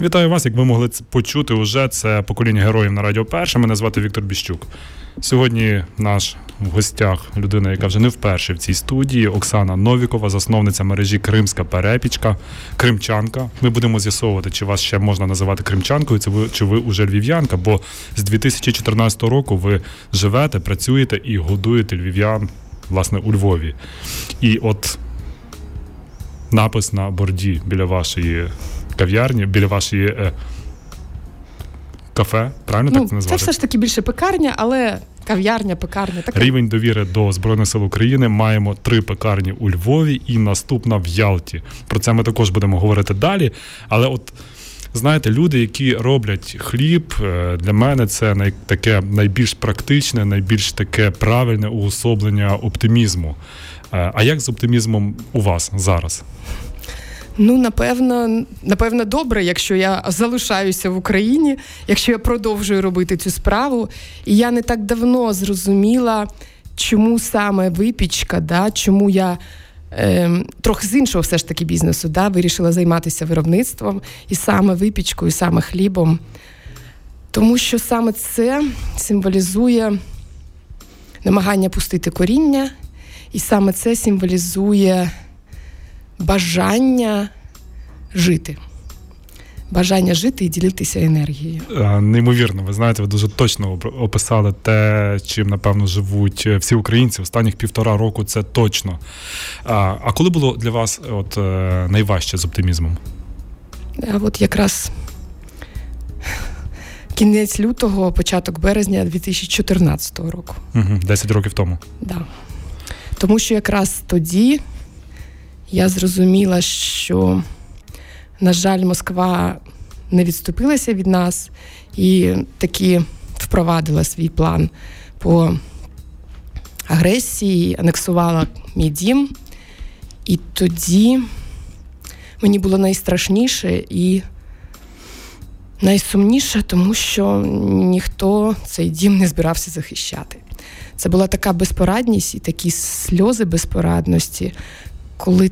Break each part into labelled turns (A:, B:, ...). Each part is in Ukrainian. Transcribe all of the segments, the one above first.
A: Вітаю вас, як ви могли почути уже це покоління героїв на Радіо Перше. Мене звати Віктор Біщук. Сьогодні наш в гостях людина, яка вже не вперше в цій студії, Оксана Новікова, засновниця мережі Кримська Перепічка, Кримчанка. Ми будемо з'ясовувати, чи вас ще можна називати Кримчанкою, чи ви, чи ви уже львів'янка, бо з 2014 року ви живете, працюєте і годуєте львів'ян власне у Львові. І от напис на борді біля вашої кав'ярні, біля вашої е, кафе, правильно
B: ну,
A: так це назвати?
B: Це все ж таки більше пекарня, але кав'ярня, пекарня. Таке.
A: Рівень довіри до Збройних сил України маємо три пекарні у Львові і наступна в Ялті. Про це ми також будемо говорити далі. Але от. Знаєте, люди, які роблять хліб, е, для мене це най, таке найбільш практичне, найбільш таке правильне уособлення оптимізму. Е, А як з оптимізмом у вас зараз?
B: Ну, напевно, напевно, добре, якщо я залишаюся в Україні, якщо я продовжую робити цю справу. І я не так давно зрозуміла, чому саме випічка, да, чому я е, трохи з іншого все ж таки бізнесу да, вирішила займатися виробництвом і саме випічкою, і саме хлібом. Тому що саме це символізує намагання пустити коріння, і саме це символізує бажання жити. Бажання жити і ділитися енергією.
A: Е, Неймовірно, ви знаєте, ви дуже точно описали те, чим напевно живуть всі українці останніх півтора року. Це точно. А коли було для вас от е, найважче з оптимізмом?
B: А от якраз кінець лютого, початок березня 2014 року.
A: Угу, 10 років тому.
B: Да. Тому що якраз тоді я зрозуміла, що, на жаль, Москва не відступилася від нас і таки впровадила свій план по агресії, анексувала мій дім. І тоді мені було найстрашніше і найсумніше, тому що ніхто цей дім не збирався захищати. Це була така безпорадність і такі сльози безпорадності, коли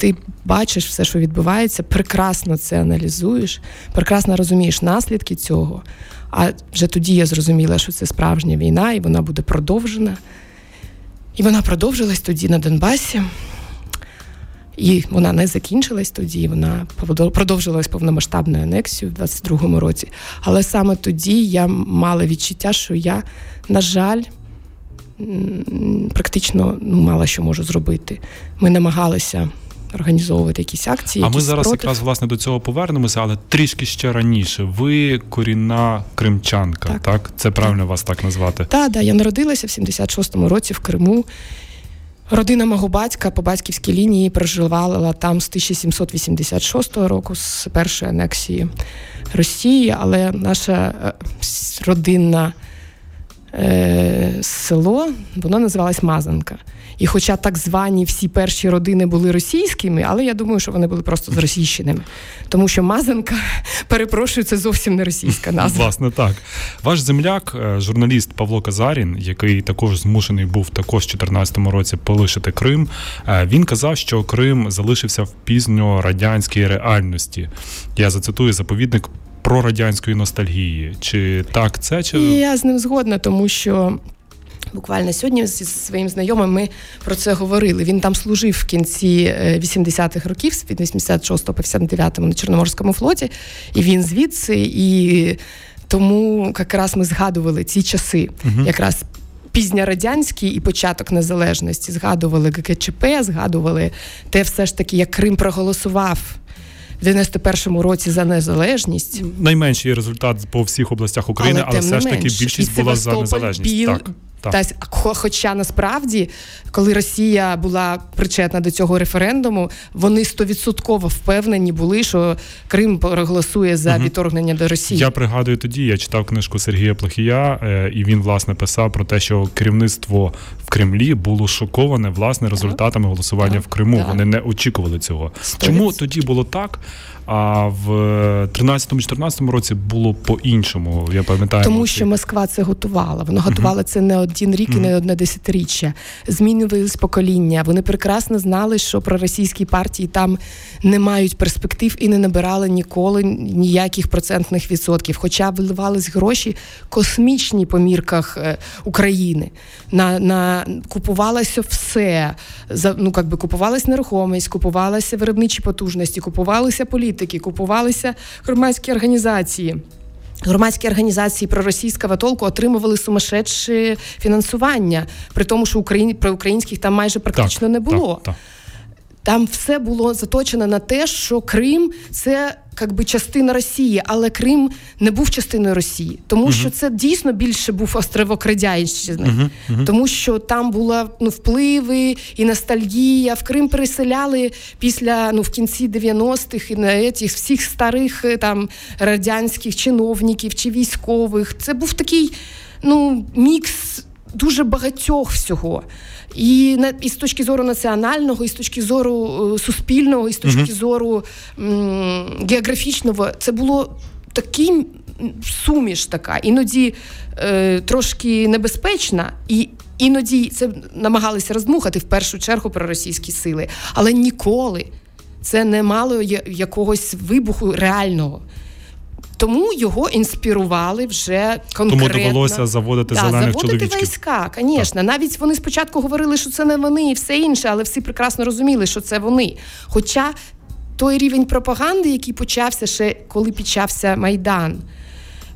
B: ти бачиш все, що відбувається, прекрасно це аналізуєш, прекрасно розумієш наслідки цього. А вже тоді я зрозуміла, що це справжня війна, і вона буде продовжена. І вона продовжилась тоді на Донбасі. І вона не закінчилась тоді, вона продовжилась повномасштабною анексією в 22-му році. Але саме тоді я мала відчуття, що я, на жаль, практично ну, мало що можу зробити. Ми намагалися організовувати якісь акції.
A: А
B: якісь
A: ми зараз
B: спротив.
A: якраз власне до цього повернемося, але трішки ще раніше. Ви корінна кримчанка, так? так? Це правильно так. вас так назвати?
B: Так, да, я народилася в 76-му році в Криму. Родина мого батька по батьківській лінії проживала там з 1786 року, з першої анексії Росії, але наша родинна е, село воно називалось Мазанка. І хоча так звані всі перші родини були російськими, але я думаю, що вони були просто з російщинами. Тому що Мазанка, перепрошую, це зовсім не російська назва.
A: Власне, так. Ваш земляк, журналіст Павло Казарін, який також змушений був також в 2014 році полишити Крим, він казав, що Крим залишився в пізньорадянській реальності. Я зацитую заповідник про радянської ностальгії. Чи так це? Чи
B: я з ним згодна, тому що. Буквально сьогодні зі своїм знайомим ми про це говорили. Він там служив в кінці 80-х років, від 86 по 59 на Чорноморському флоті, і він звідси. І тому якраз ми згадували ці часи, угу. якраз пізньорадянські і початок незалежності. Згадували ГКЧП, згадували те, все ж таки, як Крим проголосував. В 91-му році за незалежність
A: найменший результат по всіх областях України, але, але все ж таки більшість була за незалежність.
B: Біл,
A: так. Так.
B: Та, хоча насправді, коли Росія була причетна до цього референдуму, вони стовідсотково впевнені були, що Крим проголосує за угу. відторгнення до Росії.
A: Я пригадую тоді, я читав книжку Сергія Плохія, і він власне писав про те, що керівництво в Кремлі було шоковане власне результатами голосування
B: так.
A: в Криму.
B: Так.
A: Вони не очікували цього. 100%. Чому тоді було так? А в 13-14 році було по-іншому. Я пам'ятаю,
B: тому що Москва це готувала. Вона готувала uh-huh. це не один рік і не одне десятиріччя. Змінювались покоління. Вони прекрасно знали, що проросійські партії там не мають перспектив і не набирали ніколи ніяких процентних відсотків. Хоча виливались гроші космічні по мірках е, України. На на купувалося все. За ну як би купувалась нерухомість, купувалися виробничі потужності, купувалися політики, купувалися громадські організації. Громадські організації проросійського толку отримували сумасшедше фінансування, при тому, що Україні про українських там майже практично
A: так,
B: не було.
A: Так, так.
B: Там все було заточено на те, що Крим це якби частина Росії, але Крим не був частиною Росії, тому uh що це дійсно більше був островок Радянщини, uh-huh, uh-huh. тому що там були ну, впливи і ностальгія. В Крим переселяли після ну в кінці 90-х і на цих всіх старих е, там радянських чиновників чи військових. Це був такий ну мікс дуже багатьох всього. І на і з точки зору національного, і з точки зору е, суспільного, і з точки uh-huh. зору м, географічного, це було такий суміш така, іноді е, трошки небезпечна, і іноді це намагалися роздмухати в першу чергу про російські сили, але ніколи це не мало якогось вибуху реального. Тому його інспірували вже конкретно.
A: Тому довелося заводити да, зелених
B: заводити
A: чоловічків.
B: війська, звісно. Навіть вони спочатку говорили, що це не вони і все інше, але всі прекрасно розуміли, що це вони. Хоча той рівень пропаганди, який почався ще коли почався Майдан.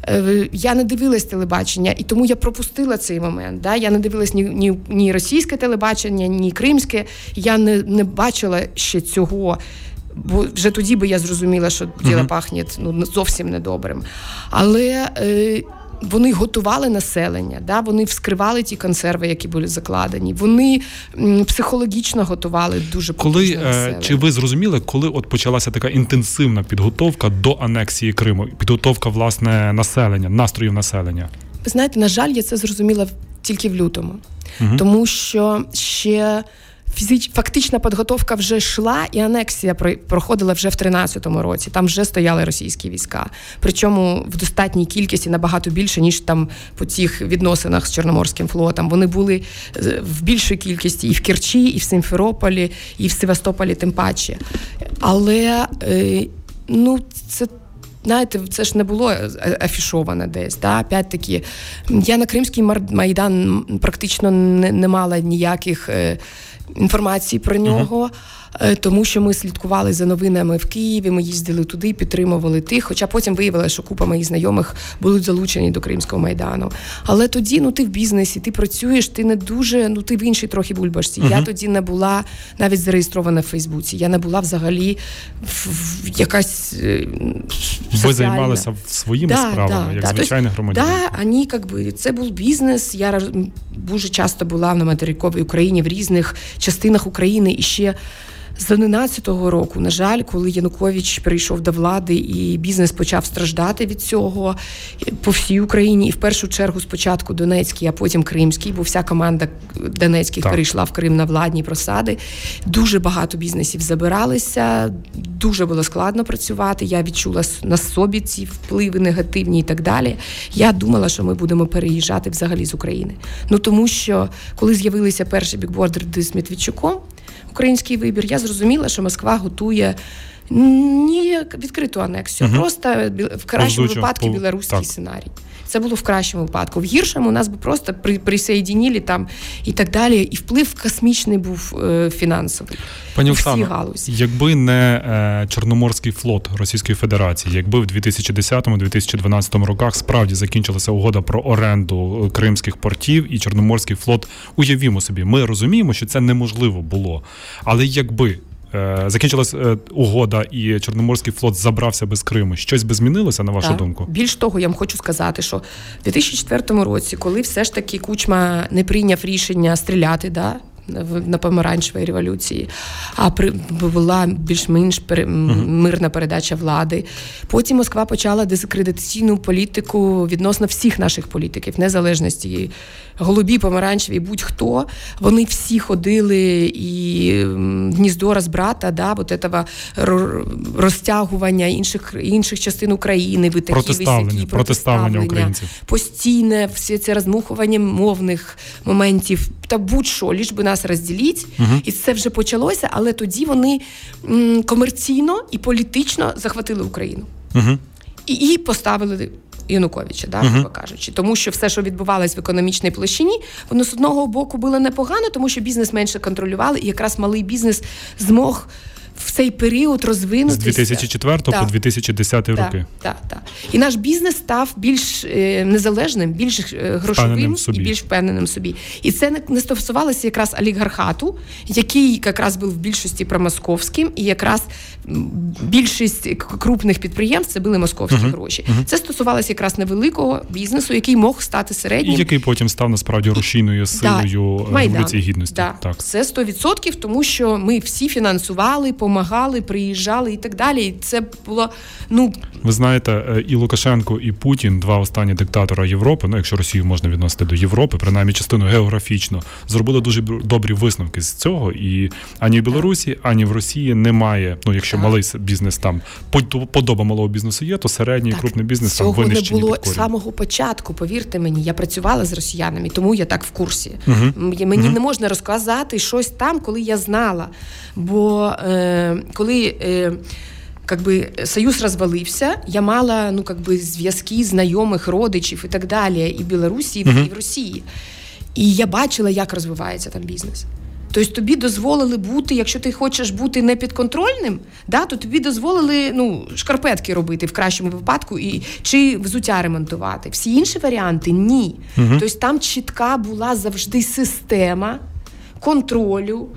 B: Е, я не дивилась телебачення, і тому я пропустила цей момент. Да? Я не дивилась ні ні, ні російське телебачення, ні кримське. Я не не бачила ще цього бо вже тоді би я зрозуміла, що діло uh-huh. пахне ну, зовсім недобрим. Але е, вони готували населення, да? вони вскривали ті консерви, які були закладені. Вони м, психологічно готували дуже
A: коли
B: е, населення.
A: чи ви зрозуміли, коли от почалася така інтенсивна підготовка до анексії Криму, підготовка власне населення, настроїв населення?
B: Ви знаєте, на жаль, я це зрозуміла тільки в лютому, uh-huh. тому що ще фізич... фактична підготовка вже йшла, і анексія проходила вже в 13-му році. Там вже стояли російські війська. Причому в достатній кількості набагато більше, ніж там по цих відносинах з Чорноморським флотом. Вони були в більшій кількості і в Керчі, і в Симферополі, і в Севастополі, тим паче. Але е, ну, це. Знаєте, це ж не було е, афішоване десь. Да? Опять-таки, я на Кримський майдан практично не, не мала ніяких інформації про нього. Е, тому що ми слідкували за новинами в Києві. Ми їздили туди, підтримували тих. Хоча потім виявилося, що купа моїх знайомих будуть залучені до Кримського майдану. Але тоді ну ти в бізнесі, ти працюєш, ти не дуже, ну ти в іншій трохи бульбашці. uh Я тоді не була навіть зареєстрована в Фейсбуці. Я не була взагалі в, в якась е,
A: ви займалися своїми да, справами, да, як да. звичайний громадян.
B: Да, ані, якби це був бізнес. Я дуже часто була на материковій Україні в різних частинах України і ще. З 11-го року, на жаль, коли Янукович прийшов до влади і бізнес почав страждати від цього по всій Україні, і в першу чергу спочатку Донецький, а потім Кримський, бо вся команда Донецьких так. перейшла в Крим на владні просади. Дуже багато бізнесів забиралися, дуже було складно працювати. Я відчула на собі ці впливи негативні і так далі. Я думала, що ми будемо переїжджати взагалі з України. Ну тому що коли з'явилися перші бікбордери з Медведчуком, український вибір, я зрозуміла, що Москва готує. Ні, відкриту анексію, угу. просто в кращому Поздучу. випадку білоруський так. сценарій. Це було в кращому випадку. В гіршому нас би просто при, присоєдінілі там і так далі. І вплив космічний був е, фінансовий.
A: Пані Оксано, якби не е, Чорноморський флот Російської Федерації, якби в 2010-2012 роках справді закінчилася угода про оренду кримських портів і Чорноморський флот, уявімо собі, ми розуміємо, що це неможливо було. Але якби Е, закінчилась е, угода, і Чорноморський флот забрався без Криму. Щось би змінилося на вашу
B: так.
A: думку?
B: Більш того, я вам хочу сказати, що в 2004 році, коли все ж таки Кучма не прийняв рішення стріляти, да на помаранчевій революції, а при була більш-менш мирна передача влади. Потім Москва почала дискредитаційну політику відносно всіх наших політиків, незалежності голубі, помаранчеві, будь-хто. Вони всі ходили і гніздо розбрата, да, от этого розтягування інших інших частин України, ви такі
A: високі, протиставлення українців.
B: Постійне все це розмухування мовних моментів та будь-що, ліж би нас розділіть. Угу. І це вже почалося, але тоді вони м, комерційно і політично захватили Україну. Угу. І, і поставили Януковича, да, грубо кажучи, тому що все, що відбувалось в економічній площині, воно з одного боку було непогано, тому що бізнес менше контролювали, і якраз малий бізнес змог в цей період розвинутися.
A: З 2004 так. по 2010
B: так,
A: роки.
B: Так, так. І наш бізнес став більш е, незалежним, більш е, грошовим і більш впевненим собі. І це не, стосувалося якраз олігархату, який якраз був в більшості промосковським, і якраз більшість крупних підприємств це були московські uh-huh. гроші. Uh-huh. Це стосувалося якраз невеликого бізнесу, який мог стати середнім.
A: І який потім став насправді рушійною силою да. Революції Гідності.
B: Да. Так. Це 100%, тому що ми всі фінансували допомагали, приїжджали і так далі. І це було ну
A: ви знаєте, е, і Лукашенко, і Путін, два останні диктатора Європи. Ну, якщо Росію можна відносити до Європи, принаймні частину географічно, зробили дуже добрі висновки з цього. І ані в Білорусі, ані в Росії немає. Ну, якщо так. малий бізнес там подоба малого бізнесу є, то середній так, крупний бізнес
B: цього
A: там винищені
B: не було з самого початку. Повірте мені, я працювала з росіянами, тому я так в курсі. Угу. Мені угу. не можна розказати щось там, коли я знала. Бо е, коли. Е, как бы союз розвалився, я мала ну как би зв'язки знайомих, родичів і так далі, і в Білорусі, і в Росії. І я бачила, як розвивається там бізнес. Тобто тобі дозволили бути, якщо ти хочеш бути непідконтрольним, да, то тобі дозволили ну, шкарпетки робити в кращому випадку і чи взуття ремонтувати. Всі інші варіанти ні. Угу. Тобто там чітка була завжди система контролю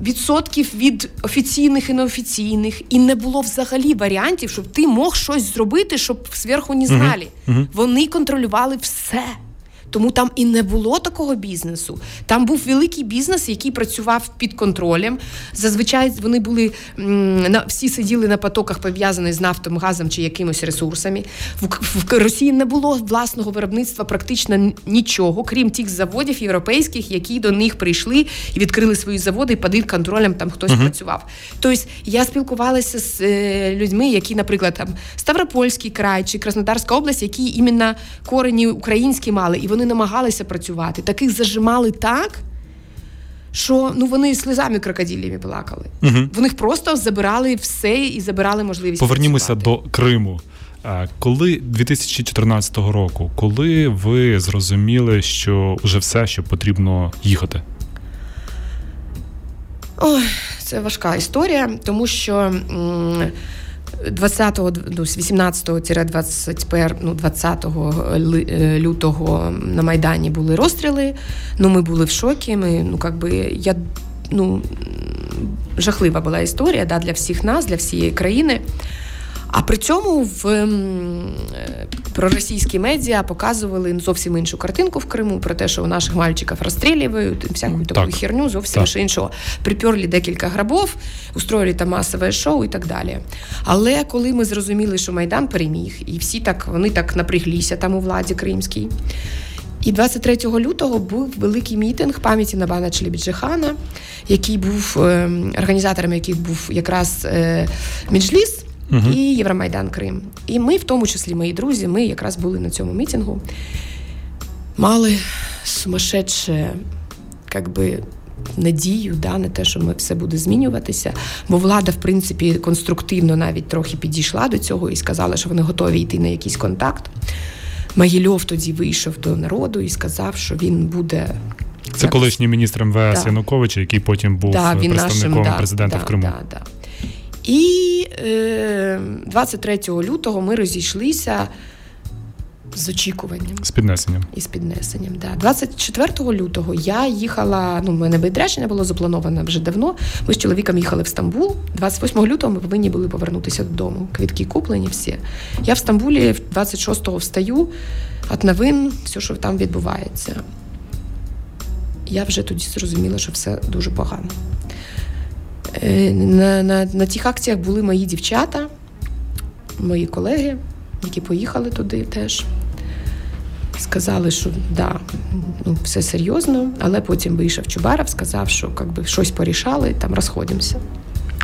B: відсотків від офіційних і неофіційних, і не було взагалі варіантів, щоб ти мог щось зробити, щоб зверху не знали. Uh-huh. Вони контролювали все. Тому там і не було такого бізнесу. Там був великий бізнес, який працював під контролем. Зазвичай вони були на всі сиділи на потоках, пов'язаних з нафтом, газом чи якимось ресурсами. В, в Росії не було власного виробництва практично нічого, крім тих заводів європейських, які до них прийшли і відкрили свої заводи, і під контролем там хтось uh-huh. працював. Тобто я спілкувалася з е, людьми, які, наприклад, там Ставропольський край чи Краснодарська область, які іменно корені українські мали, і вони вони намагалися працювати. Таких зажимали так, що ну вони сльозами крокодилями плакали. Угу. В них просто забирали все і забирали можливість.
A: Повернімося працювати. до Криму. Коли 2014 року, коли ви зрозуміли, що вже все, що потрібно їхати?
B: Ой, це важка історія, тому що. М- 20 ну, з 18-21, ну, 20 е, лютого на Майдані були розстріли. Ну, ми були в шокі. Ми, ну, как би, я, ну, жахлива була історія да, для всіх нас, для всієї країни. А при цьому в е, проросійські медіа показували зовсім іншу картинку в Криму про те, що у наших мальчиків розстрілюють, всяку таку херню, зовсім так. іншого. Приперли декілька грабов, устроїли там масове шоу і так далі. Але коли ми зрозуміли, що Майдан переміг, і всі так вони так напряглися там у владі кримській. І 23 лютого був великий мітинг пам'яті Набана Челібіджихана, який був е, організатором, яких був якраз е, Меджліс, угу. і Євромайдан Крим. І ми, в тому числі, мої друзі, ми якраз були на цьому мітингу, мали сумасшедше, як би. Надію да, на те, що ми все буде змінюватися, бо влада, в принципі, конструктивно навіть трохи підійшла до цього і сказала, що вони готові йти на якийсь контакт. Магільов тоді вийшов до народу і сказав, що він буде.
A: Це колишній міністр МВС да. Януковича, який потім був да, представником нашим, президента
B: да,
A: в Криму.
B: Да, і е, 23 лютого ми розійшлися з очікуванням.
A: З піднесенням.
B: І з піднесенням, да. 24 лютого я їхала, ну, в мене відрядження було заплановане вже давно. Ми з чоловіком їхали в Стамбул. 28 лютого ми повинні були повернутися додому. Квітки куплені всі. Я в Стамбулі 26-го встаю, от новин, все, що там відбувається. я вже тоді зрозуміла, що все дуже погано. Е, на, на, на тих акціях були мої дівчата, мої колеги, які поїхали туди теж. Сказали, що да, ну, все серйозно, але потім вийшов Чубаров, сказав, що якби, щось порішали, там розходимося.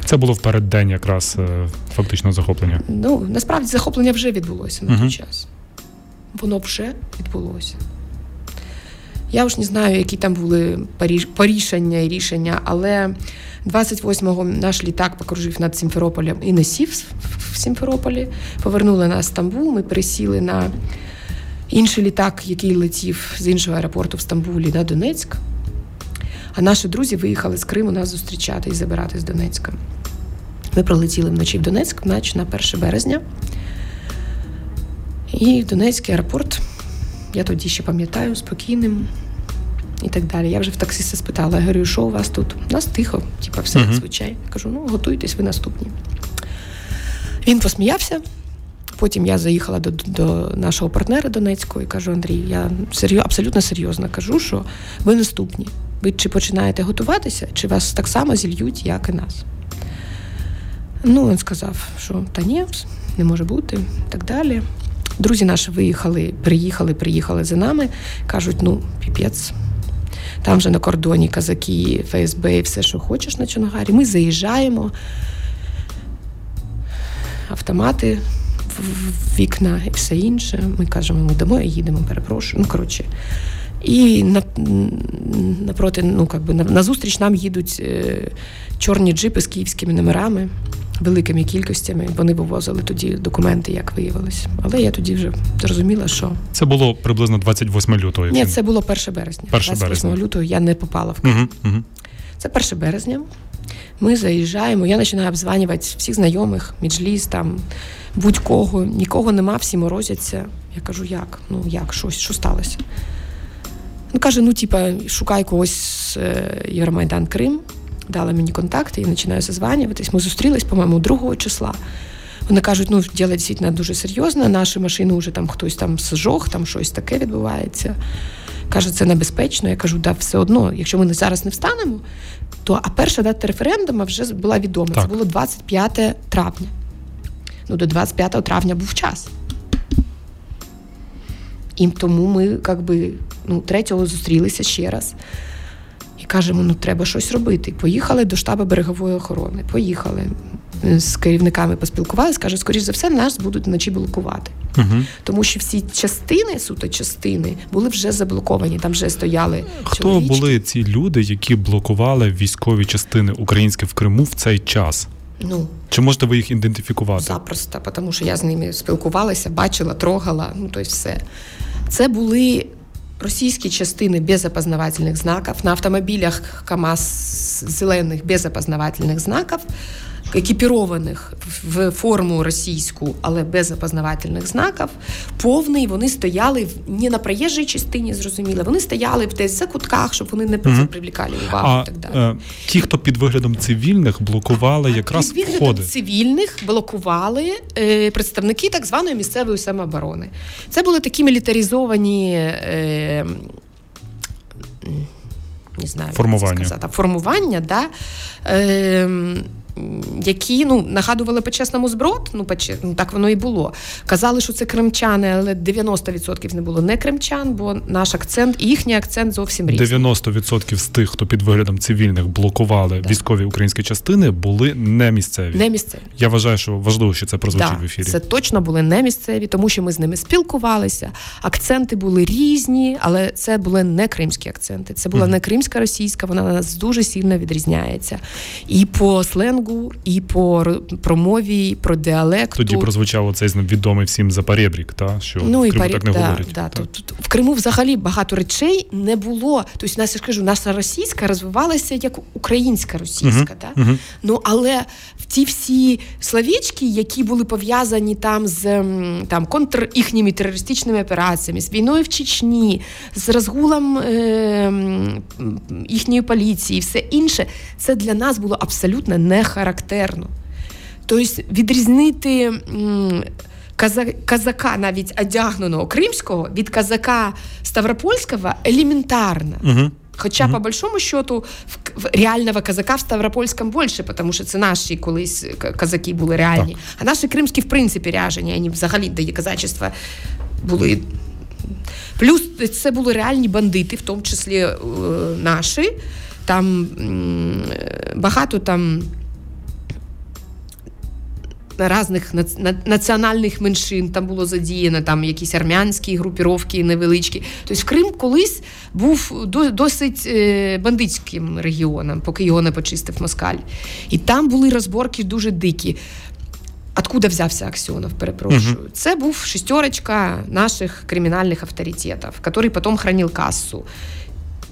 A: Це було в переддень якраз е, фактично захоплення.
B: Ну, насправді захоплення вже відбулося на той час. Воно вже відбулося. Я ж не знаю, які там були порішення і рішення, але 28-го наш літак покружив над Сімферополем і не сів в Сімферополі. Повернули нас в Стамбул. Ми пересіли на інший літак, який летів з іншого аеропорту в Стамбулі на Донецьк. А наші друзі виїхали з Криму нас зустрічати і забирати з Донецька. Ми пролетіли вночі в Донецьк, наче на 1 березня. І Донецький аеропорт, я тоді ще пам'ятаю, спокійним і так далі. Я вже в таксиста спитала, я говорю, що у вас тут? У нас тихо, типу, все як звичайно. Кажу, ну готуйтесь, ви наступні. Він посміявся. Потім я заїхала до до нашого партнера Донецького і кажу: Андрій, я серйоз, абсолютно серйозно кажу, що ви наступні. Ви чи починаєте готуватися, чи вас так само зільють, як і нас. Ну, він сказав, що та ні, не може бути, і так далі. Друзі наші виїхали, приїхали, приїхали за нами. Кажуть, ну, піпець. Там вже на кордоні казаки, ФСБ і все, що хочеш на Чоногарі. Ми заїжджаємо, автомати в вікна і все інше. Ми кажемо, ми домой їдемо, перепрошую. Ну, коротше. І на, напроти, ну, как на, на зустріч нам їдуть е, чорні джипи з київськими номерами великими кількостями. Вони вивозили тоді документи, як виявилось. Але я тоді вже зрозуміла, що
A: це було приблизно 28 лютого.
B: Ні, це було 1 березня.
A: 1 28 березня.
B: лютого я не попала в Київ. Угу, угу. Це 1 березня. Ми заїжджаємо. Я починаю обзванювати всіх знайомих, міджліс, там будь-кого, нікого нема, всі морозяться. Я кажу, як? Ну як, щось, що сталося? Ну, каже: ну, типа, шукай когось е, Євромайдан Крим дали мені контакти і починаю зазванюватись. Ми зустрілись, по-моєму, 2 числа. Вони кажуть, ну діло дійсно дуже серйозно, наші машини вже там хтось там зжог, там щось таке відбувається. Каже, це небезпечно. Я кажу, да, все одно, якщо ми зараз не встанемо, то а перша дата референдуму вже була відома. Так. Це було 25 травня. Ну, до 25 травня був час. І тому ми, якби, ну, третього зустрілися ще раз і кажемо, ну треба щось робити. Поїхали до штабу берегової охорони. Поїхали з керівниками поспілкувалися, каже, скоріш за все, нас будуть вночі блокувати. Угу. Тому що всі частини, суто частини, були вже заблоковані. Там вже стояли.
A: Хто
B: чоловічки.
A: були ці люди, які блокували військові частини українські в Криму в цей час?
B: Ну
A: чи можете ви їх ідентифікувати?
B: Запросто, тому що я з ними спілкувалася, бачила, трогала. Ну тобто все. Це були російські частини без опознавательних знаків, на автомобілях КАМАЗ зелених без опознавательних знаків, екіпірованих в форму російську, але без опознавательних знаків, повний. Вони стояли не на проїжджій частині, зрозуміло, вони стояли десь за кутках, щоб вони не угу. привлікали увагу.
A: А,
B: і так далі.
A: Е, ті, хто під виглядом цивільних блокували а, якраз
B: під виглядом входи. цивільних блокували е, представники так званої місцевої самооборони. Це були такі мілітаризовані. Е, не знаю,
A: формування.
B: Як сказати, формування, да. Е, які ну нагадували почесному зброд, ну почес, ну так воно і було. Казали, що це кримчани, але 90% не було не кримчан, бо наш акцент і їхній акцент зовсім різний.
A: 90% з тих, хто під виглядом цивільних блокували да. військові українські частини, були не місцеві.
B: Не місцеві.
A: Я вважаю, що важливо, що це прозвучить да, в ефірі.
B: Це точно були не місцеві, тому що ми з ними спілкувалися. Акценти були різні, але це були не кримські акценти. Це була mm. не кримська російська. Вона нас дуже сильно відрізняється. І по сленгу сленгу, і по промові, і про діалект.
A: Тоді прозвучав оцей відомий всім запорєбрік, та що ну, в Криму парі... так не
B: да,
A: говорять.
B: Да, Тут, тут, в Криму взагалі багато речей не було. Тобто, нас я ж кажу, наша російська розвивалася як українська російська. Uh-huh, uh-huh. Ну але ті всі словечки, які були пов'язані там з там контр їхніми терористичними операціями, з війною в Чечні, з розгулом е- їхньої поліції, все інше, це для нас було абсолютно не характерно. Тобто відрізнити казака, навіть одягненого кримського від казака Ставропольського елементарно. Угу. Хоча, mm-hmm. по большому счету, в, реального казака в Ставропольському більше, тому що це наші колись казаки були реальні. Так. А наші кримські, в принципі, ряжені, вони взагалі до казачества були. Плюс це були реальні бандити, в тому числі е, наші. Там е, багато там різних національних меншин там було задіяно, там якісь армянські групіровки невеличкі. Тобто Крим колись був досить е, бандитським регіоном, поки його не почистив москаль. І там були розборки дуже дикі. Откуда взявся Аксьонов, перепрошую. Угу. Це був шестерочка наших кримінальних авторитетів, який потім хранив кассу.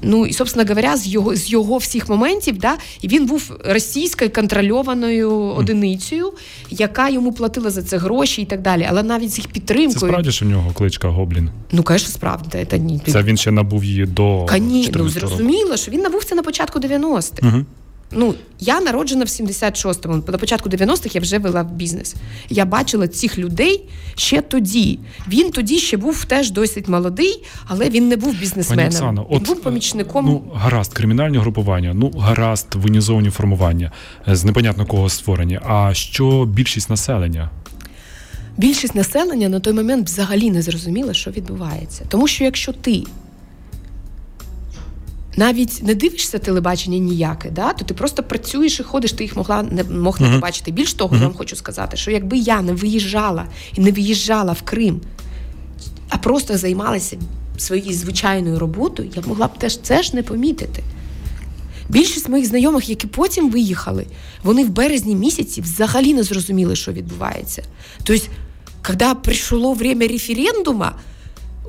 B: Ну і собственно говоря, з його з його всіх моментів, да, і він був російською контрольованою одиницею, яка йому платила за це гроші і так далі. Але навіть з їх підтримкою
A: Це справді ж у нього кличка Гоблін.
B: Ну звісно, справді це ні.
A: Це він ще набув її до
B: Кані... Ну, зрозуміло, що він набув це на початку 90-х. Угу. Ну, я народжена в 76-му. На початку 90-х я вже вела бізнес. Я бачила цих людей ще тоді. Він тоді ще був теж досить молодий, але він не був бізнесменом. Пані Оксана, він от, був помічником.
A: Ну, гаразд, кримінальні групування, ну гаразд, воєнізовані формування з непонятно кого створені. А що більшість населення?
B: Більшість населення на той момент взагалі не зрозуміла, що відбувається. Тому що якщо ти навіть не дивишся телебачення ніяке, да, то ти просто працюєш і ходиш, ти їх могла не мог не побачити. Більш того, я вам хочу сказати, що якби я не виїжджала і не виїжджала в Крим, а просто займалася своєю звичайною роботою, я могла б теж це ж не помітити. Більшість моїх знайомих, які потім виїхали, вони в березні місяці взагалі не зрозуміли, що відбувається. Тобто, коли прийшло время референдуму,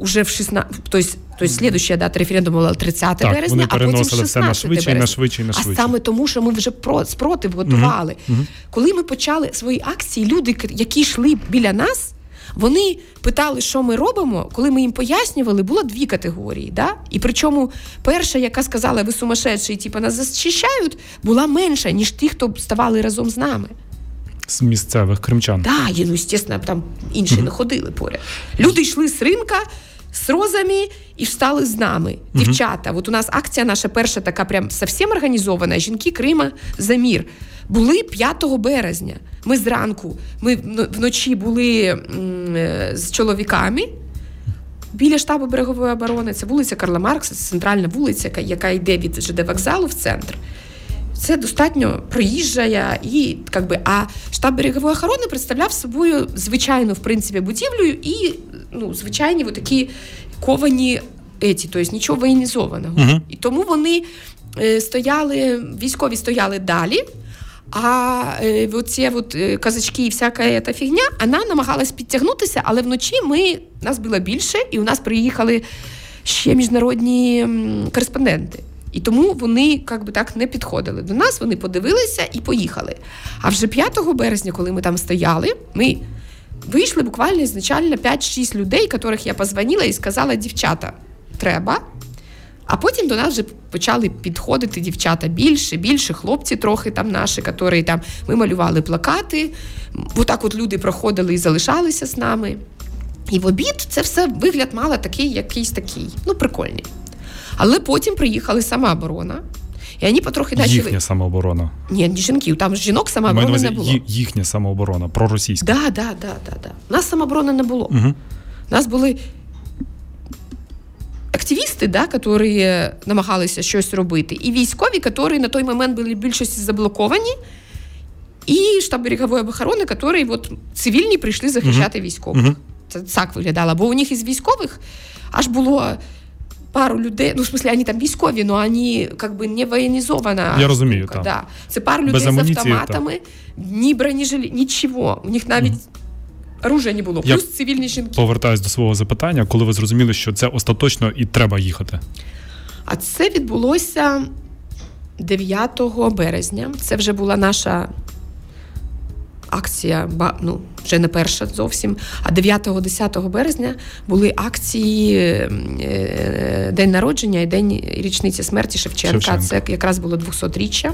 B: уже в 16, то есть, то есть следующая дата референдуму була 30 так, березня, вони
A: а потім 16 все на швидше, березня. на швидше, на швидше.
B: А саме тому, що ми вже про спротив готували. Угу. Коли ми почали свої акції, люди, які йшли біля нас. Вони питали, що ми робимо. Коли ми їм пояснювали, було дві категорії. Да? І причому перша, яка сказала, ви сумасшедші, типу, нас захищають, була менша, ніж ті, хто ставали разом з нами
A: з місцевих кримчан.
B: Так, да, ну, звісно, там інші uh-huh. не ходили поряд. Люди йшли з ринка з розами і встали з нами. Дівчата. От у нас акція наша перша така, прям зовсім організована. Жінки Крима за мір. Були 5 березня. Ми зранку, ми вночі були е, з чоловіками. Біля штабу берегової оборони це вулиця Карла Маркса, це центральна вулиця, яка йде від ЖД вокзалу в центр це достатньо проїжджає і якби, а штаб берегової охорони представляв собою звичайну в принципі будівлю і ну, звичайні такі ковані еті, тобто нічого воєнізованого. uh І тому вони е, стояли, військові стояли далі. А е, оці от, е, казачки і всяка та фігня, вона намагалась підтягнутися, але вночі ми нас було більше, і у нас приїхали ще міжнародні кореспонденти. І тому вони як би так не підходили до нас. Вони подивилися і поїхали. А вже 5 березня, коли ми там стояли, ми вийшли буквально ізначально 5-6 людей, яких я позвонила і сказала: дівчата, треба. А потім до нас вже почали підходити дівчата більше, більше, хлопці трохи там наші, які там ми малювали плакати. Отак от люди проходили і залишалися з нами. І в обід це все вигляд мало такий, якийсь такий. Ну, прикольний. Але потім приїхали самооборона. І вони потрохи
A: почали... Їхня самооборона.
B: Ні, не жінків, там жінок самооборони не було.
A: Їхня самооборона, проросійська.
B: Да, да, да, да, да. У нас самооборони не було. Угу. Нас були активісти, да, які намагалися щось робити, і військові, які на той момент були більшості заблоковані, і штаб берегової охорони, які от, цивільні прийшли захищати угу. військових. Угу. Це так виглядало. Бо у них із військових аж було пару людей, ну в смысле, вони там військові, але вони бы не воєнізована.
A: Я розумію, так.
B: Да. Це пару людей з автоматами, так. ні бронежилі, нічого. У них навіть. Mm. Оружия не було, плюс цивільні жінки.
A: Повертаюсь до свого запитання, коли ви зрозуміли, що це остаточно і треба їхати.
B: А це відбулося 9 березня. Це вже була наша акція, ну, вже не перша зовсім. А 9-10 березня були акції е, День народження і День річниці смерті Шевченка. Шевченка. Це якраз було 200-річчя.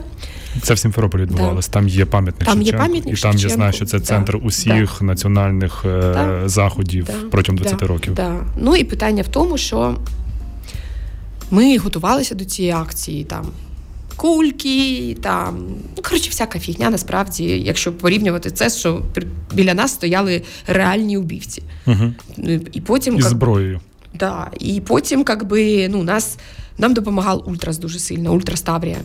A: Це в Сімферополі відбувалося. Да. Там є пам'ятник
B: там
A: Шевченку.
B: Є пам'ятник
A: і там я знаю, що це центр да. усіх да. національних е, заходів протягом 20 років.
B: Ну і питання в тому, що Ми готувалися до цієї акції там. Кульки, там, ну, коротше, всяка фігня, насправді, якщо порівнювати це, що біля нас стояли реальні убивці.
A: Угу.
B: І потім,
A: І зброєю.
B: Да, І потім, як би, ну, нас, нам допомагав Ультрас дуже сильно, Ультрас Таврія.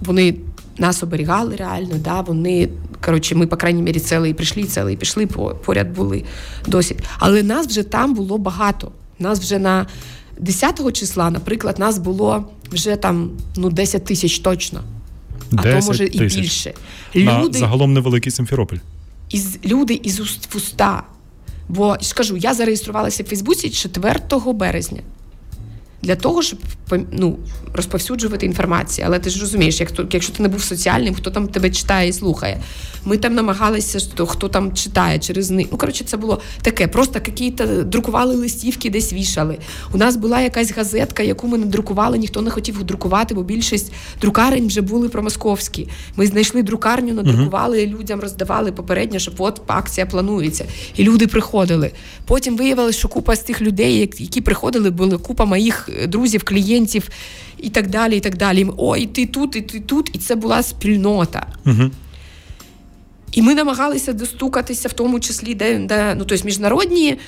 B: Вони нас оберігали реально, да, вони, коротше, ми, по крайній мірі, цілий прийшли, цілий пішли, поряд були досить. Але нас вже там було багато. Нас вже на 10 числа, наприклад, нас було вже там ну, 10 тисяч точно. А то може і більше.
A: Люди, на загалом невеликий Симферополь.
B: Із, люди із уст в уста. Бо скажу, я зареєструвалася в Фейсбуці 4 березня для того, щоб ну, розповсюджувати інформацію. Але ти ж розумієш, як якщо ти не був соціальним, хто там тебе читає і слухає. Ми там намагалися, що хто там читає через них. Ну, коротше, це було таке. Просто якісь друкували листівки, десь вішали. У нас була якась газетка, яку ми не друкували, ніхто не хотів друкувати, бо більшість друкарень вже були промосковські. Ми знайшли друкарню, надрукували uh людям, роздавали попередньо, що от акція планується. І люди приходили. Потім виявилося, що купа з тих людей, які приходили, були купа моїх друзів, клієнтів і так далі. і так далі. О, і ти тут, і ти тут, і це була спільнота.
A: Угу.
B: І ми намагалися достукатися, в тому числі, де, де ну, тобто міжнародні.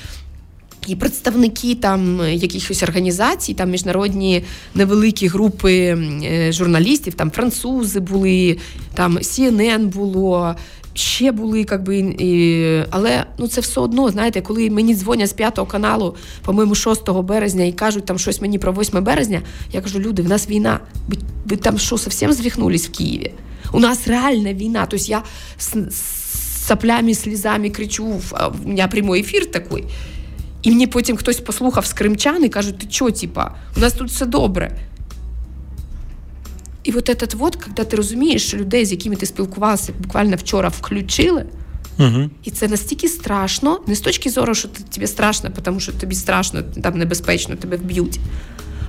B: І представники там якихось організацій, там міжнародні невеликі групи е, журналістів, там французи були, там CNN було, ще були, якби, і, але ну це все одно, знаєте, коли мені дзвонять з п'ятого каналу, по-моєму, 6 березня, і кажуть там щось мені про 8 березня, я кажу, люди, в нас війна. Ви, ви там що, зовсім звіхнулись в Києві? У нас реальна війна. Тобто я з, соплями, слізами кричу, у мене прямий ефір такий. І мені потім хтось послухав з кримчан і кажуть, ти що, типа, у нас тут все добре. І от этот вот, коли ти розумієш, що людей, з якими ти спілкувався, буквально вчора включили,
A: угу.
B: і це настільки страшно, не з точки зору, що тобі страшно, тому що тобі страшно, там небезпечно, тебе вб'ють.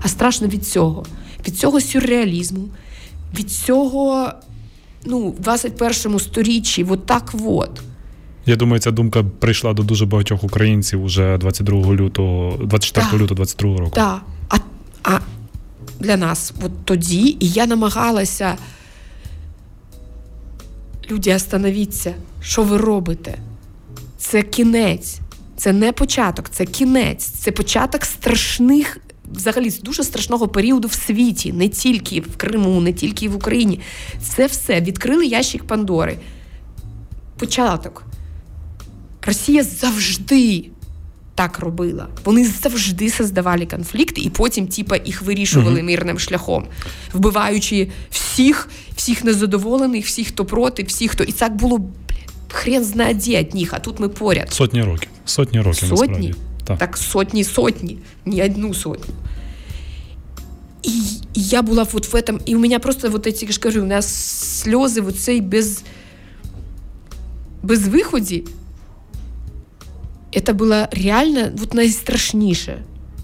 B: А страшно від цього, від цього сюрреалізму, від цього ну, в 21 сторіччі, от так от.
A: Я думаю, ця думка прийшла до дуже багатьох українців уже 22 лютого, 24 да. лютого 22 року.
B: Так. А, а для нас от тоді, і я намагалася. Люди, остановіться, що ви робите? Це кінець, це не початок, це кінець, це початок страшних, взагалі дуже страшного періоду в світі, не тільки в Криму, не тільки в Україні. Це все відкрили ящик Пандори. Початок. Росія завжди так робила. Вони завжди создавали конфлікти і потім, типа, їх вирішували uh мирним шляхом, вбиваючи всіх, всіх незадоволених, всіх, хто проти, всіх, хто. І так було блін, хрен знає де від них, а тут ми поряд.
A: Сотні років. Сотні років.
B: Сотні? Насправді. Так. так, сотні, сотні, не одну сотню. І, і я була вот в этом, і у мене просто вот эти, я ж кажу, у нас сльози в цей без, без виході це було реально от найстрашніше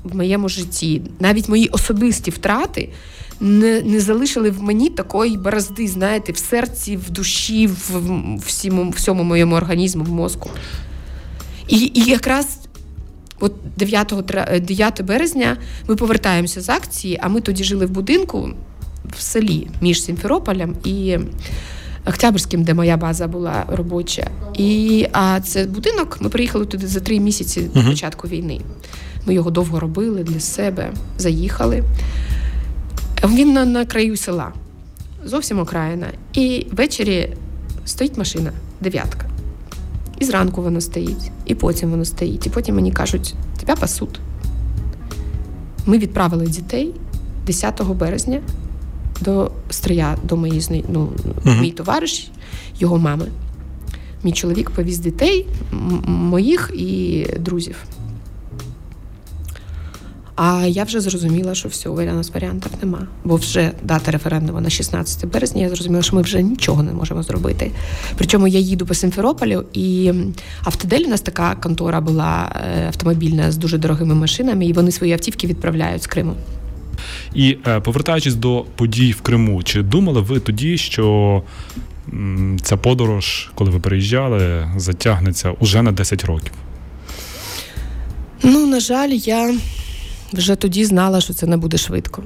B: в моєму житті. Навіть мої особисті втрати не не залишили в мені такої борозди, знаєте, в серці, в душі, в всьому, всьому моєму організму, в мозку. І і якраз от 9 9 березня ми повертаємося з акції, а ми тоді жили в будинку в селі між Сімферополем і Октябрьським, де моя база була робоча. І а це будинок. Ми приїхали туди за три місяці до uh-huh. початку війни. Ми його довго робили для себе, заїхали. Він на, на краю села, зовсім окраїна. І ввечері стоїть машина, дев'ятка. І зранку воно стоїть, і потім воно стоїть. І потім мені кажуть, тебе пасуть. Ми відправили дітей 10 березня до Стрия, до моєї ну, uh мій товариш, його мами. Мій чоловік повіз дітей, моїх і друзів. А я вже зрозуміла, що все, нас варіантів нема. Бо вже дата референдуму на 16 березня, я зрозуміла, що ми вже нічого не можемо зробити. Причому я їду по Симферополю, і автодель у нас така контора була е, автомобільна з дуже дорогими машинами, і вони свої автівки відправляють з Криму.
A: І е, повертаючись до подій в Криму, чи думали ви тоді, що ця подорож, коли ви переїжджали, затягнеться уже на 10 років?
B: Ну, на жаль, я вже тоді знала, що це не буде швидко.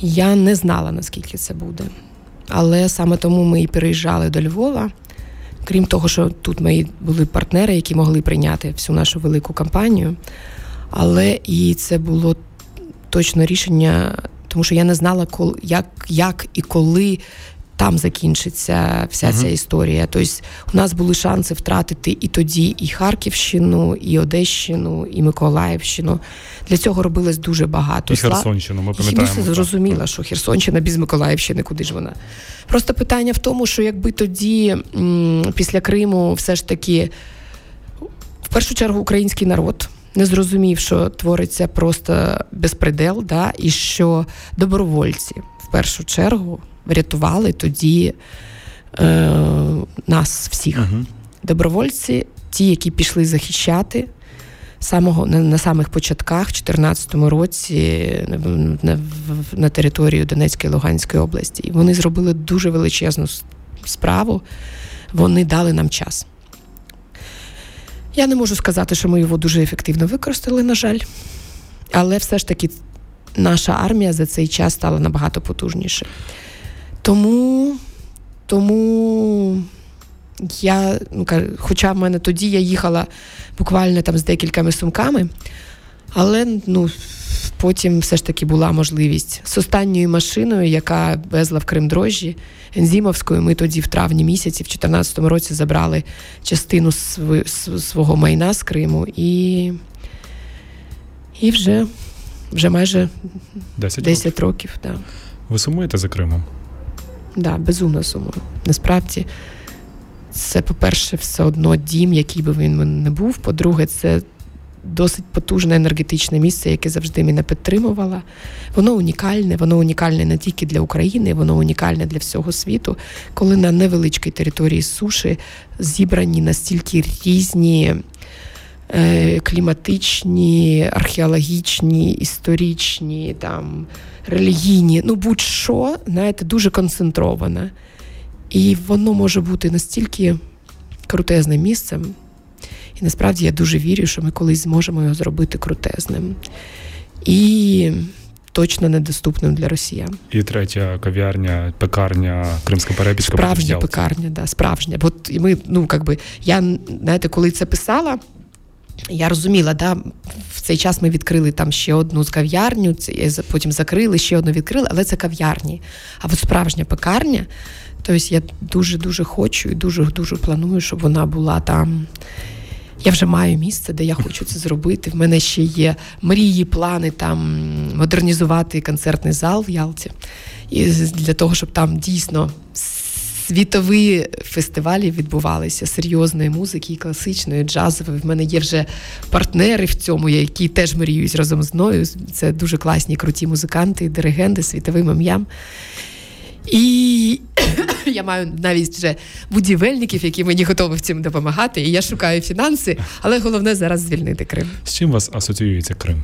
B: Я не знала, наскільки це буде. Але саме тому ми і переїжджали до Львова. Крім того, що тут ми були партнери, які могли прийняти всю нашу велику кампанію. Але і це було точно рішення, тому що я не знала, як, як і коли там закінчиться вся uh-huh. ця історія. Тобто у нас були шанси втратити і тоді і Харківщину, і Одещину, і Миколаївщину. Для цього робилось дуже багато.
A: І Херсонщину, ми пам'ятаємо.
B: І зрозуміла, що Херсонщина без Миколаївщини, куди ж вона? Просто питання в тому, що якби тоді, після Криму, все ж таки, в першу чергу, український народ. Не зрозумів, що твориться просто безпредел, да, і що добровольці в першу чергу врятували тоді е, нас всіх. uh Добровольці, ті, які пішли захищати самого на, на самих початках, в 2014 році, на, на, на територію Донецької і Луганської області. І вони зробили дуже величезну справу. Вони дали нам час. Я не можу сказати, що ми його дуже ефективно використали, на жаль, але все ж таки наша армія за цей час стала набагато потужніше. Тому тому я, ну, хоча в мене тоді я їхала буквально там з декількома сумками, але ну, потім все ж таки була можливість з останньою машиною, яка везла в Крим дрожжі, Ензімовською, ми тоді в травні місяці, в 2014 році, забрали частину св- свого майна з Криму і і вже вже майже 10, 10 років. Да.
A: Ви сумуєте за Кримом?
B: Да, безумно сумую. Насправді, це, по-перше, все одно дім, який би він не був. По-друге, це досить потужне енергетичне місце, яке завжди мене підтримувало. Воно унікальне, воно унікальне не тільки для України, воно унікальне для всього світу, коли на невеличкій території суші зібрані настільки різні. Е, кліматичні, археологічні, історичні, там, релігійні, ну будь-що, знаєте, дуже концентроване. І воно може бути настільки крутезним місцем. І насправді я дуже вірю, що ми колись зможемо його зробити крутезним. І точно недоступним для росіян.
A: І третя кав'ярня, пекарня Кримська перепічка.
B: Справжня пекарня, да, справжня. От ми, ну, как би, я знаєте, коли це писала. Я розуміла, да, в цей час ми відкрили там ще одну з кав'ярню, потім закрили, ще одну відкрили, але це кав'ярні. А от справжня пекарня, тобто я дуже-дуже хочу і дуже-дуже планую, щоб вона була там. Я вже маю місце, де я хочу це зробити. В мене ще є мрії, плани там модернізувати концертний зал в Ялті. І для того, щоб там дійсно світові фестивалі відбувалися серйозної музики, класичної, джазової. В мене є вже партнери в цьому, які теж мріють разом з мною. Це дуже класні, круті музиканти, диригенти світовим ім'ям. І я маю навіть вже будівельників, які мені готові в цьому допомагати. І я шукаю фінанси, але головне зараз звільнити Крим.
A: З чим вас асоціюється Крим?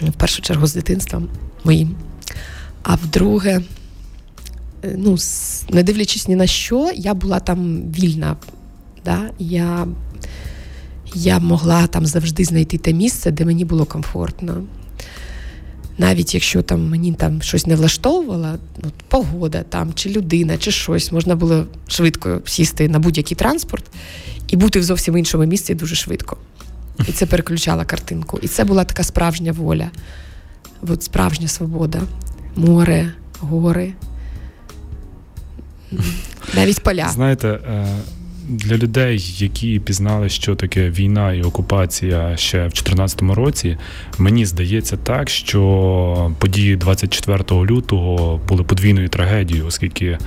B: В першу чергу з дитинством моїм. А вдруге, Е, ну, не дивлячись ні на що, я була там вільна. Да? Я я могла там завжди знайти те місце, де мені було комфортно. Навіть якщо там мені там щось не влаштовувало, ну, погода там, чи людина, чи щось, можна було швидко сісти на будь-який транспорт і бути в зовсім іншому місці дуже швидко. І це переключало картинку. І це була така справжня воля, От справжня свобода, море, гори. Навіть поля.
A: Знаєте, е, для людей, які пізнали, що таке війна і окупація ще в 2014 році, мені здається так, що події 24 лютого були подвійною трагедією, оскільки.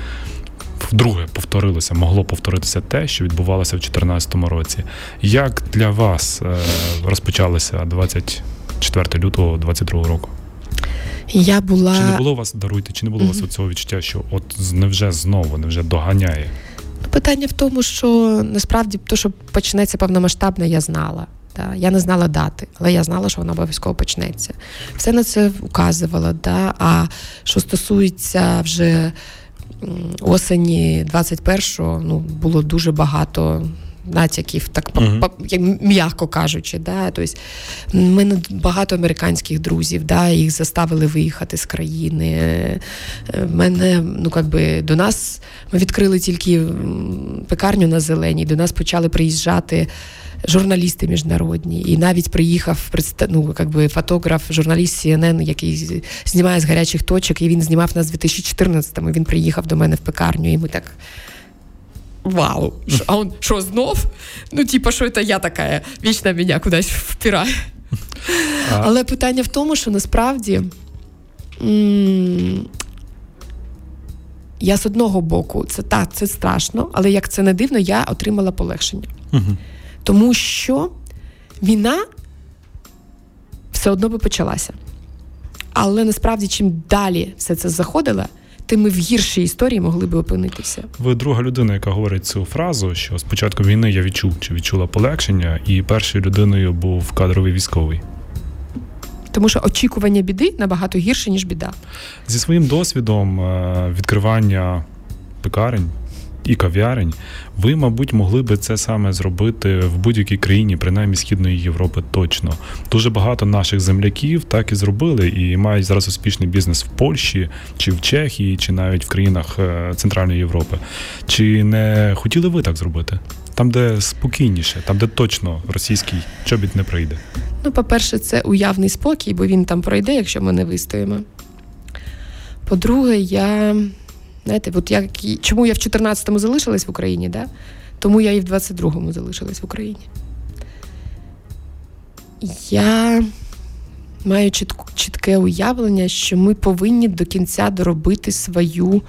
A: Вдруге повторилося, могло повторитися те, що відбувалося в 2014 році. Як для вас е, розпочалося 24 лютого 2022 року?
B: Я була...
A: Чи не було у вас, даруйте, чи не було у вас цього відчуття, що от невже знову, невже доганяє?
B: Ну, питання в тому, що насправді то, що почнеться повномасштабне, я знала. Да. Я не знала дати, але я знала, що вона обов'язково почнеться. Все на це вказувало. Да. А що стосується вже осені 21-го, ну було дуже багато натяків, так uh-huh. м'яко кажучи. Да? Тобто, в мене багато американських друзів, да, їх заставили виїхати з країни. Е, мене, ну, якби, До нас ми відкрили тільки пекарню на зеленій, до нас почали приїжджати. Журналісти міжнародні, і навіть приїхав ну, якби фотограф, журналіст CNN, який знімає з гарячих точок, і він знімав нас в 2014-му. Він приїхав до мене в пекарню, і ми так вау, а он що знов? Ну, типа, що це я така, вічно мене кудись впирає. А... Але питання в тому, що насправді м- я з одного боку, це так, це страшно, але як це не дивно, я отримала полегшення. Угу. Тому що війна все одно би почалася. Але насправді, чим далі все це заходило, тим ми в гіршій історії могли би опинитися.
A: Ви друга людина, яка говорить цю фразу, що з початку війни я відчув чи відчула полегшення, і першою людиною був кадровий військовий.
B: Тому що очікування біди набагато гірше, ніж біда.
A: Зі своїм досвідом е, відкривання пекарень і кав'ярень, ви, мабуть, могли би це саме зробити в будь-якій країні, принаймні Східної Європи, точно. Дуже багато наших земляків так і зробили, і мають зараз успішний бізнес в Польщі, чи в Чехії, чи навіть в країнах е, Центральної Європи. Чи не хотіли ви так зробити? Там, де спокійніше, там, де точно російський чобіт не прийде.
B: Ну, по-перше, це уявний спокій, бо він там пройде, якщо ми не вистоїмо. По-друге, я Знаєте, от як, Чому я в 14-му залишилась в Україні, да? тому я і в 22-му залишилась в Україні. Я маю чітке уявлення, що ми повинні до кінця доробити свою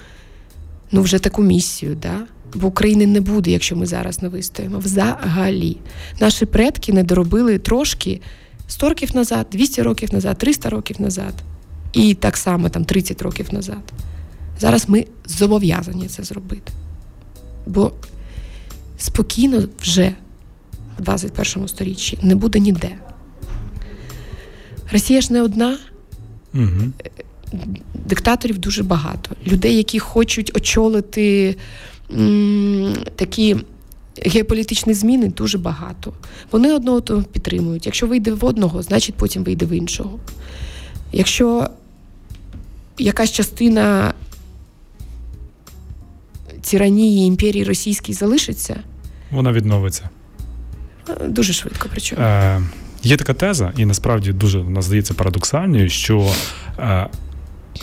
B: ну, вже таку місію. Да? Бо України не буде, якщо ми зараз не вистоїмо. Взагалі. Наші предки не доробили трошки 100 років назад, 200 років назад, 300 років назад. І так само там 30 років назад. Зараз ми зобов'язані це зробити. Бо спокійно вже в 21 сторіччі не буде ніде. Росія ж не одна. Угу. Диктаторів дуже багато. Людей, які хочуть очолити м, такі геополітичні зміни, дуже багато. Вони одного того підтримують. Якщо вийде в одного, значить потім вийде в іншого. Якщо якась частина тиранії імперії російській залишиться,
A: вона відновиться
B: е, дуже швидко. Причому
A: Е, є така теза, і насправді дуже вона здається парадоксальною, що е,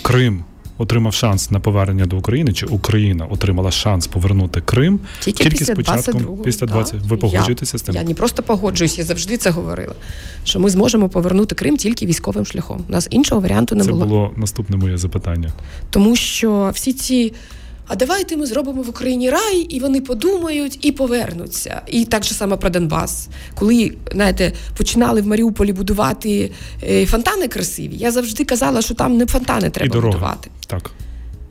A: Крим. Отримав шанс на повернення до України, чи Україна отримала шанс повернути Крим
B: тільки, тільки після з початком
A: після 20. Ви погоджуєтеся
B: я,
A: з тим?
B: Я не просто погоджуюсь, я завжди це говорила. Що ми зможемо повернути Крим тільки військовим шляхом. У нас іншого варіанту не
A: це
B: було.
A: Це було наступне моє запитання.
B: Тому що всі ці а давайте ми зробимо в Україні рай, і вони подумають і повернуться. І так же само про Донбас. Коли знаєте, починали в Маріуполі будувати е, фонтани красиві, я завжди казала, що там не фонтани треба будувати.
A: Так.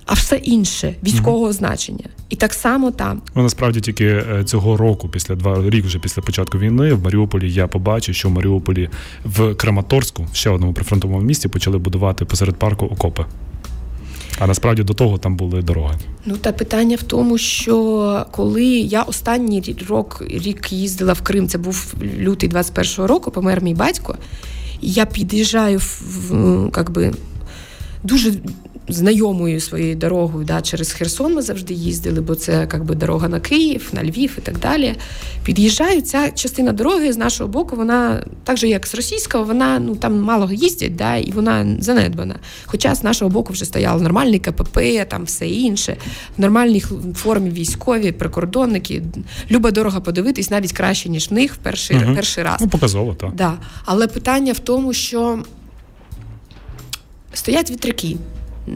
B: А все інше військового угу. значення, і так само там
A: ну насправді тільки е, цього року, після два рік, вже після початку війни, в Маріуполі я побачив, що в Маріуполі в Краматорську, ще одному прифронтовому місті, почали будувати посеред парку окопи. А насправді до того там були дороги.
B: Ну та питання в тому, що коли я останній рік рік їздила в Крим, це був лютий 21-го року, помер мій батько. Я під'їжджаю в, в в, в, дуже знайомою своєю дорогою да, через Херсон ми завжди їздили, бо це якби, дорога на Київ, на Львів і так далі. Під'їжджаю, ця частина дороги з нашого боку, вона так же, як з російського, вона ну там мало їздять, да, і вона занедбана. Хоча з нашого боку вже стояли нормальний КПП, там все інше, в нормальній формі військові, прикордонники. Люба дорога подивитись навіть краще, ніж в них в перший, угу. перший раз.
A: Ну, показово, так.
B: Да. Але питання в тому, що стоять вітряки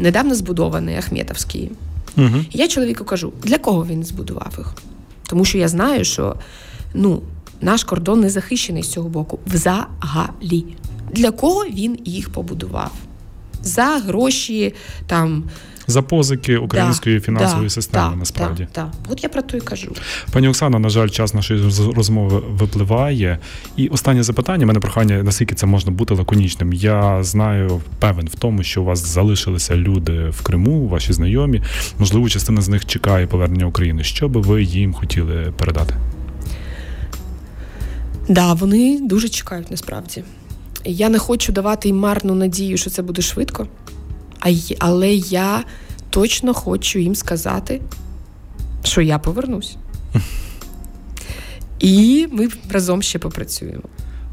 B: недавно збудований Ахметовський. Угу. І я чоловіку кажу, для кого він збудував їх? Тому що я знаю, що ну, наш кордон не захищений з цього боку взагалі. Для кого він їх побудував? За гроші там
A: за позики української да, фінансової да, системи. Да, насправді
B: Так, от я про то і кажу.
A: Пані Оксана. На жаль, час нашої розмови випливає. І останнє запитання. Мене прохання, наскільки це можна бути лаконічним. Я знаю, певен в тому, що у вас залишилися люди в Криму, ваші знайомі. Можливо, частина з них чекає повернення України. Що би ви їм хотіли передати?
B: Да, вони дуже чекають насправді. Я не хочу давати їм марну надію, що це буде швидко, але я точно хочу їм сказати, що я повернусь. І ми разом ще попрацюємо.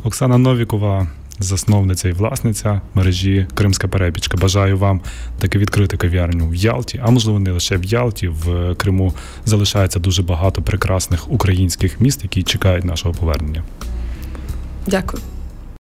A: Оксана Новікова, засновниця і власниця мережі Кримська перепічка. Бажаю вам таки відкрити кав'ярню в Ялті, а можливо не лише в Ялті. В Криму залишається дуже багато прекрасних українських міст, які чекають нашого повернення.
B: Дякую.